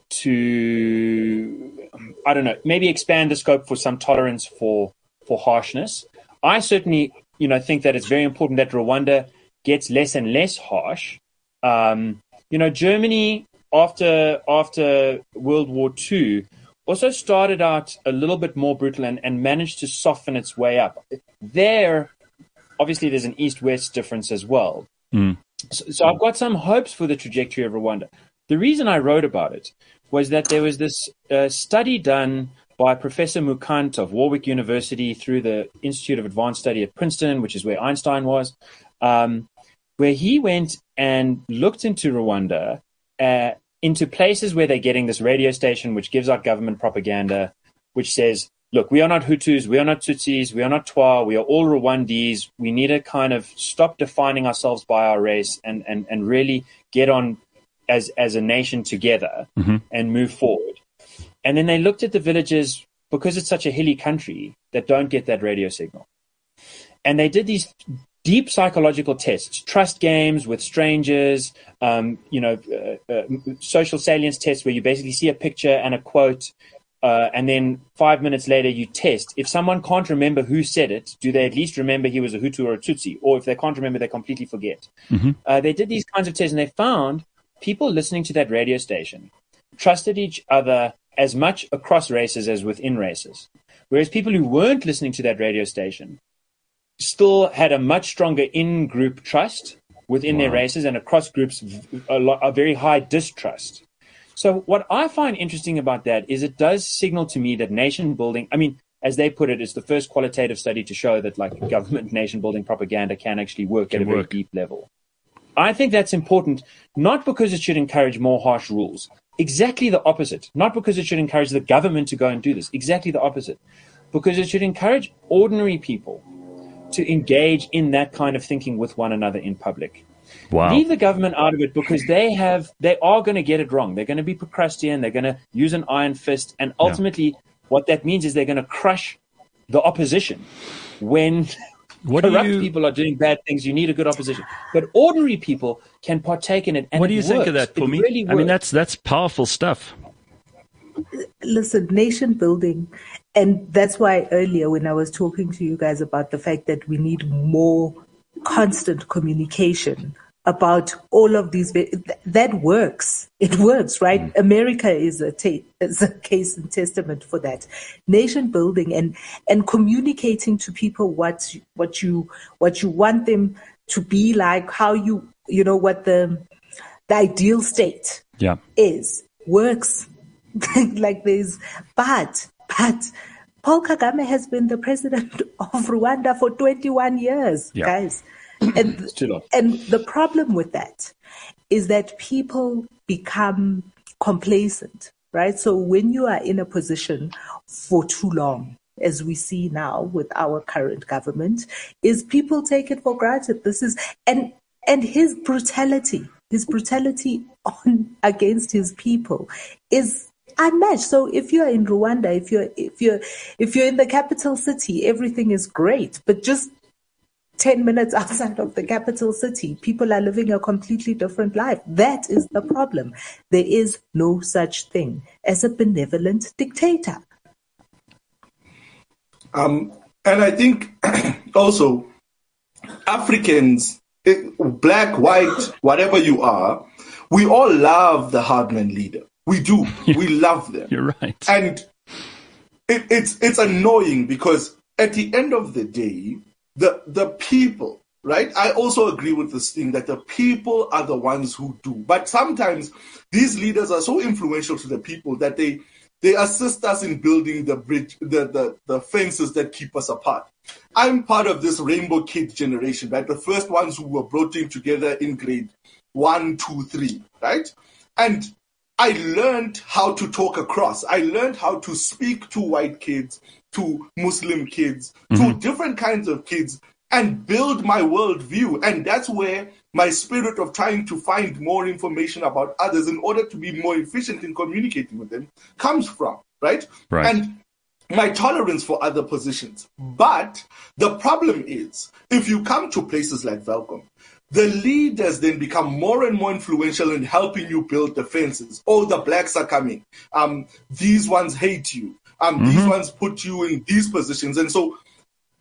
to I don't know maybe expand the scope for some tolerance for for harshness. I certainly you know think that it's very important that Rwanda gets less and less harsh. Um, you know, Germany after after World War II also started out a little bit more brutal and, and managed to soften its way up. There, obviously, there's an east-west difference as well. Mm. So, so I've got some hopes for the trajectory of Rwanda. The reason I wrote about it was that there was this uh, study done by Professor Mukand of Warwick University through the Institute of Advanced Study at Princeton, which is where Einstein was, um, where he went and looked into Rwanda, uh, into places where they're getting this radio station which gives out government propaganda, which says, look, we are not Hutus, we are not Tutsis, we are not Twa, we are all Rwandese. We need to kind of stop defining ourselves by our race and, and, and really get on as, as a nation together Mhm. and move forward. And then they looked at the villages because it's such a hilly country that don't get that radio signal. And they did these deep psychological tests, trust games with strangers, um, you know, uh, uh, social salience tests where you basically see a picture and a quote, uh, and then five minutes later you test. If someone can't remember who said it, do they at least remember he was a Hutu or a Tutsi? Or if they can't remember, they completely forget. Uh, they did these kinds of tests and they found people listening to that radio station trusted each other as much across races as within races. Whereas people who weren't listening to that radio station still had a much stronger in group trust within their races and across groups a, lot, a very high distrust. So what I find interesting about that is it does signal to me that nation building, I mean, as they put it, it's the first qualitative study to show that like government nation building propaganda can actually work at Can a very deep level. I think that's important, not because it should encourage more harsh rules. Exactly the opposite. Not because it should encourage the government to go and do this. Exactly the opposite. Because it should encourage ordinary people to engage in that kind of thinking with one another in public. Wow. Leave the government out of it because they have they are going to get it wrong. They're going to be Procrustean. They're going to use an iron fist, and ultimately, what that means is they're going to crush the opposition. When What do corrupt you people are doing bad things, you need a good opposition. But ordinary people can partake in it. And What do you it think of that, for me? really I mean, that's that's powerful stuff. listen, nation building, and that's why earlier when I was talking to you guys about the fact that we need more constant communication about all of these, that works. It works, right? Mm. America is a ta- is a case and testament for that. Nation building and and communicating to people what you- what you what you want them to be like, how you you know what the the ideal state Yeah. is works like there's but but Paul Kagame has been the president of Rwanda for 21 years Yeah. guys. And and the problem with that is that people become complacent right? So when you are in a position for too long as we see now with our current government is people take it for granted. This is and and his brutality his brutality on against his people is unmatched so if you're in rwanda if you're if you're if you're in the capital city everything is great but just 10 minutes outside of the capital city, people are living a completely different life. That is the problem. There is no such thing as a benevolent dictator. Um, and I think also Africans, eh, black, white, whatever you are, we all love the hardman leader. We do. We love them. You're right. And it, it's it's annoying because at the end of the day, the the people right? I also agree with this thing that the people are the ones who do. But sometimes these leaders are so influential to the people that they they assist us in building the bridge, the, the, the fences that keep us apart. I'm part of this rainbow kid generation, right? The first ones who were brought in together in grade one, two, three, right? And I learned how to talk across. I learned how to speak to white kids, to Muslim kids, mm-hmm. to different kinds of kids and build my worldview. And that's where my spirit of trying to find more information about others in order to be more efficient in communicating with them comes from, right? Right. And my tolerance for other positions. But the problem is, if you come to places like Welkom, the leaders then become more and more influential in helping you build defenses. Oh, the blacks are coming. Um, these ones hate you. Um, mm-hmm. these ones put you in these positions. And so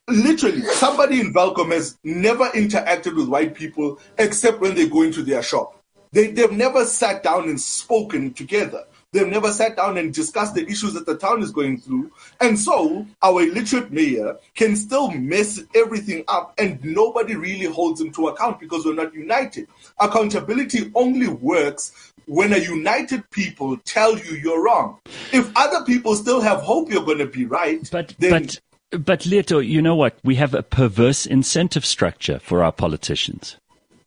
literally somebody in Welkom has never interacted with white people except when they go into their shop. They, they've never sat down and spoken together. They've never sat down and discussed the issues that the town is going through. And so our illiterate mayor can still mess everything up and nobody really holds him to account because we're not united. Accountability only works when a united people tell you you're wrong. If other people still have hope you're going to be right, but, then but but Leeto, you know what? We have a perverse incentive structure for our politicians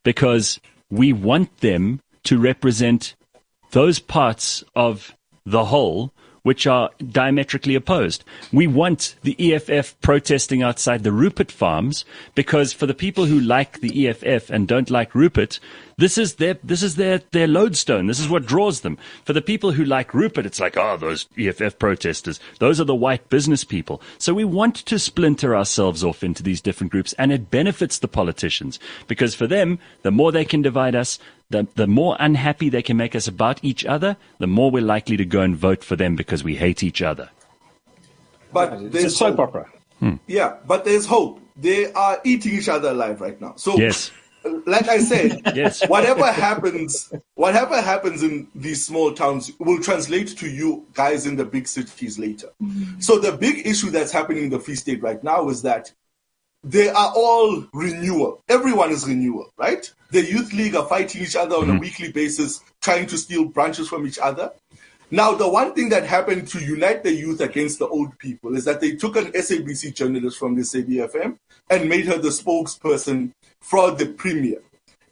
because we want them to represent those parts of the whole which are diametrically opposed. We want the EFF protesting outside the Rupert farms because for the people who like the EFF and don't like Rupert, this is their this is their their lodestone. This is what draws them. For the people who like Rupert, it's like, oh, those EFF protesters. Those are the white business people. So we want to splinter ourselves off into these different groups, and it benefits the politicians because for them, the more they can divide us, the, the more unhappy they can make us about each other, the more we're likely to go and vote for them because we hate each other. But there's a soap hope. opera. Hmm. Yeah, but there's hope. They are eating each other alive right now. So yes like I said, yes. whatever happens, whatever happens in these small towns will translate to you guys in the big cities later. Mm-hmm. So the big issue that's happening in the Free State right now is that they are all renewal. Everyone is renewal, right? The youth league are fighting each other on mm-hmm. a weekly basis, trying to steal branches from each other. Now, the one thing that happened to unite the youth against the old people is that they took an SABC journalist from the SABFM and made her the spokesperson for the premier.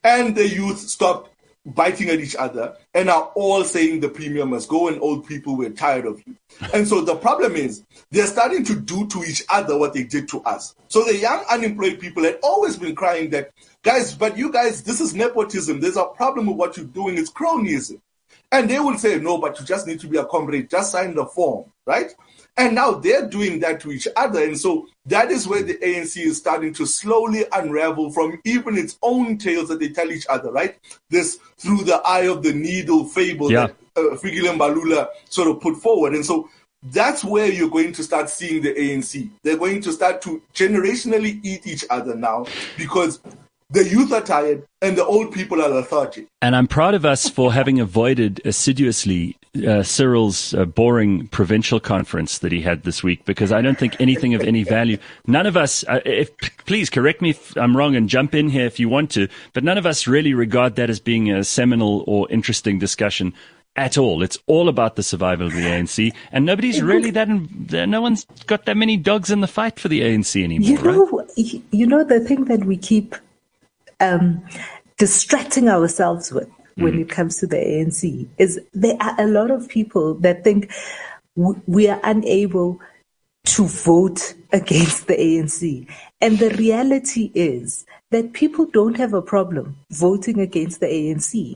And the youth stopped biting at each other and are all saying the premier must go and old people were tired of you. And so the problem is they're starting to do to each other what they did to us. So the young unemployed people had always been crying that, guys, but you guys, this is nepotism. There's a problem with what you're doing. It's cronyism. And they will say, no, but you just need to be a comrade. Just sign the form, right? And now they're doing that to each other. And so that is where the ANC is starting to slowly unravel from even its own tales that they tell each other, right? This through the eye of the needle fable yeah. that uh, Mbalula sort of put forward. And so that's where you're going to start seeing the ANC. They're going to start to generationally eat each other now because the youth are tired and the old people are lethargic. And I'm proud of us for having avoided assiduously uh, Cyril's uh, boring provincial conference that he had this week because I don't think anything of any value. None of us, uh, if, please correct me if I'm wrong and jump in here if you want to, but none of us really regard that as being a seminal or interesting discussion at all. It's all about the survival of the ANC, and nobody's really that. In, no one's got that many dogs in the fight for the ANC anymore. You know, right? you know the thing that we keep um, distracting ourselves with when mm. it comes to the ANC is there are a lot of people that think we are unable to vote against the ANC. And the reality is that people don't have a problem voting against the ANC.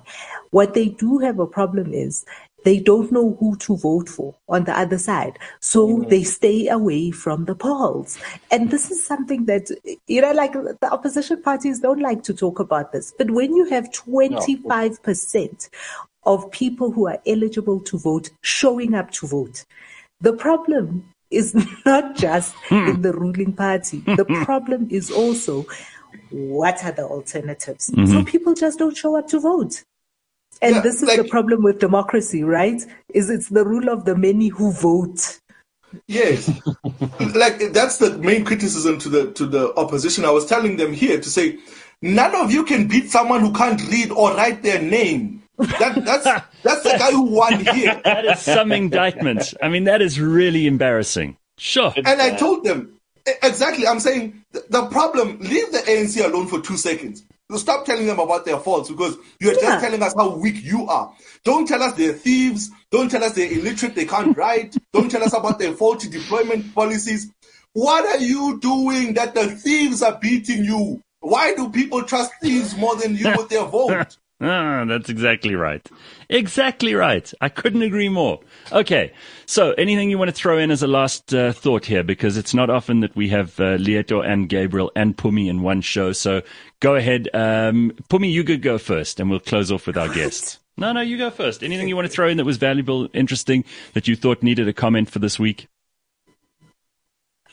What they do have a problem is they don't know who to vote for on the other side. So mm-hmm. they stay away from the polls. And this is something that, you know, like the opposition parties don't like to talk about this. But when you have 25% of people who are eligible to vote showing up to vote, the problem is not just mm. in the ruling party. The problem is also what are the alternatives? Mm-hmm. So people just don't show up to vote. And yeah, this is like, the problem with democracy, right? Is it's the rule of the many who vote. Yes, like that's the main criticism to the to the opposition. I was telling them here to say, none of you can beat someone who can't read or write their name. That, that's that's the guy who won here. That is some indictment. I mean, that is really embarrassing. Sure. And I told them exactly. I'm saying the problem. Leave the ANC alone for two seconds. Stop telling them about their faults because you're Yeah. just telling us how weak you are. Don't tell us they're thieves. Don't tell us they're illiterate. They can't write. Don't tell us about their faulty deployment policies. What are you doing that the thieves are beating you? Why do people trust thieves more than you with their vote? Ah, that's exactly right. Exactly right. I couldn't agree more. Okay. So, anything you want to throw in as a last uh, thought here? Because it's not often that we have uh, Leeto and Gabriel and Pumi in one show. So, go ahead. Um, Pumi, you could go first and we'll close off with our guests. No, no, you go first. Anything you want to throw in that was valuable, interesting, that you thought needed a comment for this week?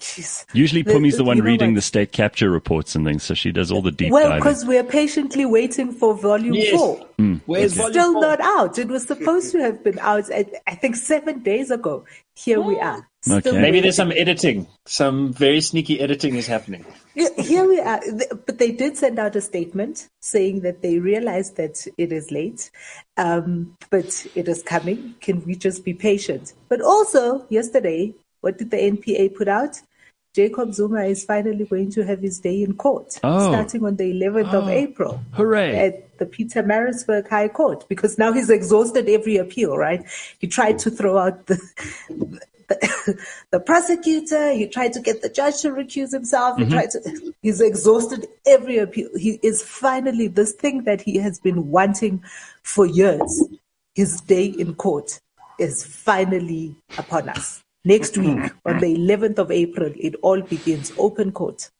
Jeez. Usually, The- Pumi's the the- one reading what? the state capture reports and things, so she does all the deep Well, diving. because we're patiently waiting for volume Yes. four. Where's It's volume still four? not out. It was supposed to have been out, I, I think, seven days ago. Here we are. Still Okay. Maybe there's some editing. Some very sneaky editing is happening. Yeah, Here we are. But they did send out a statement saying that they realize that it is late, um, but it is coming. Can we just be patient? But also, yesterday, what did the NPA put out? Jacob Zuma is finally going to have his day in court, Oh. starting on the 11th of ah. April. Hooray. At the Pietermaritzburg High Court, because now he's exhausted every appeal, right? He tried to throw out the, the, the prosecutor, he tried to get the judge to recuse himself, he mm-hmm. tried to, he's exhausted every appeal. He is finally this thing that he has been wanting for years. His day in court is finally upon us. Next week, on the 11th of April, it all begins open court.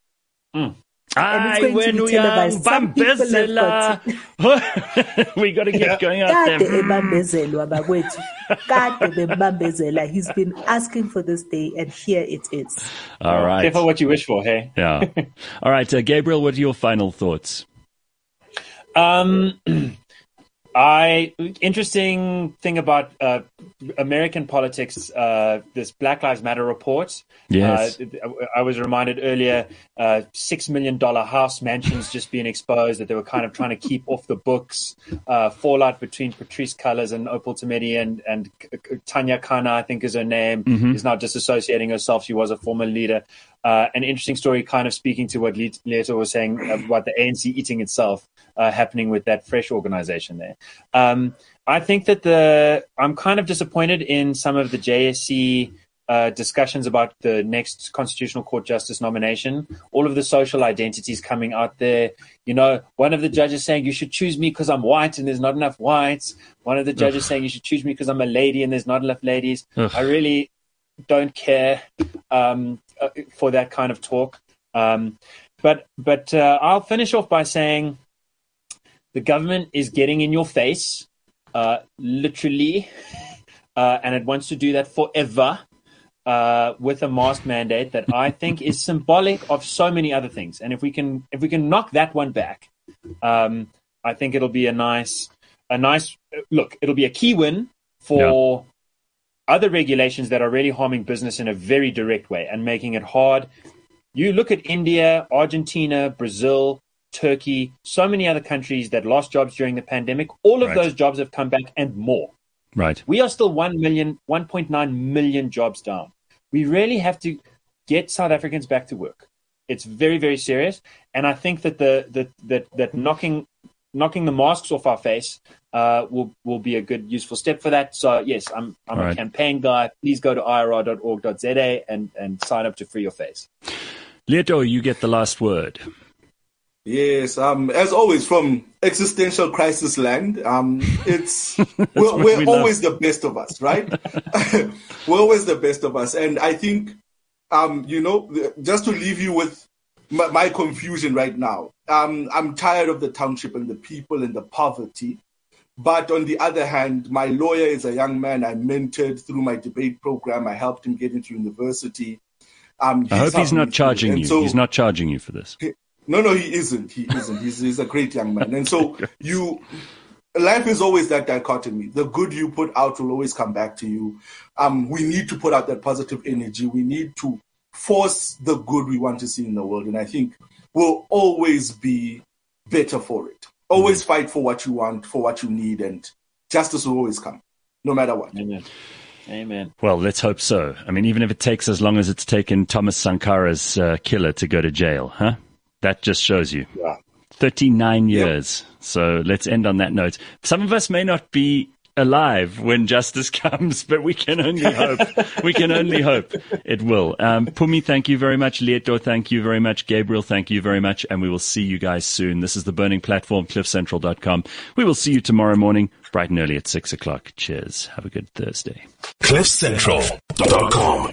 Ay, going to when be we are televised. Some people have Bambezela. we got to get going out Kade there. ebambezelwa bakwethu. Kade bembambezela. He's been asking for this day, and here it is. All right. Careful what you wish for, hey? Yeah. All right, uh, Gabriel, what are your final thoughts? Um, I interesting thing about uh, American politics. Uh, this Black Lives Matter report. Yes. Uh, I was reminded earlier. Uh, Six million dollar house mansions just being exposed that they were kind of trying to keep off the books. Uh, fallout between Patrice Cullors and Opal Tometi and and Tanya Khanna, I think is her name, is now disassociating herself. She was a former leader. Uh, an interesting story, kind of speaking to what Le- Leeto was saying about the ANC eating itself uh, happening with that fresh organization there. Um, I think that the I'm kind of disappointed in some of the JSC uh, discussions about the next Constitutional Court Justice nomination. All of the social identities coming out there. You know, one of the judges saying you should choose me because I'm white and there's not enough whites. One of the judges saying you should choose me because I'm a lady and there's not enough ladies. Ugh. I really don't care um, for that kind of talk. Um, but but uh, I'll finish off by saying the government is getting in your face, uh, literally, uh, and it wants to do that forever uh, with a mask mandate that I think is symbolic of so many other things. And if we can if we can knock that one back, um, I think it'll be a nice a nice look. It'll be a key win for other regulations that are really harming business in a very direct way and making it hard. You look at India, Argentina, Brazil, Turkey, so many other countries that lost jobs during the pandemic. All of Right. those jobs have come back and more. Right. We are still 1 million, 1.9 million jobs down. We really have to get South Africans back to work. It's very, very serious. And I think that the, the that that knocking knocking the masks off our face uh, will will be a good useful step for that. So yes, I'm I'm All a right. campaign guy. Please go to irr.org.za and and sign up to free your face. Leeto, you get the last word. Yes, um, as always from existential crisis land, um, it's we're, we're we love. always the best of us, right? we're always the best of us, and I think, um, you know, just to leave you with my, my confusion right now, um, I'm tired of the township and the people and the poverty. But on the other hand, my lawyer is a young man I mentored through my debate program. I helped him get into university. Um, I hope he's not charging you. so- he's not charging you for this. no, no, he isn't. He isn't. He's, he's a great young man. And so you, life is always that dichotomy. The good you put out will always come back to you. Um, we need to put out that positive energy. We need to force the good we want to see in the world. And I think we'll always be better for it. Always mm-hmm. fight for what you want, for what you need, and justice will always come, no matter what. Amen. Amen. Well, let's hope so. I mean, even if it takes as long as it's taken Thomas Sankara's uh, killer to go to jail, huh? That just shows you. Yeah. 39 years. Yep. So let's end on that note. Some of us may not be alive when justice comes, but we can only hope. we can only hope it will. Um, Phumi, thank you very much. Leeto, thank you very much. Gabriel, thank you very much. And we will see you guys soon. This is the Burning Platform, cliffcentral.com. We will see you tomorrow morning, bright and early at six o'clock. Cheers. Have a good Thursday. cliffcentral.com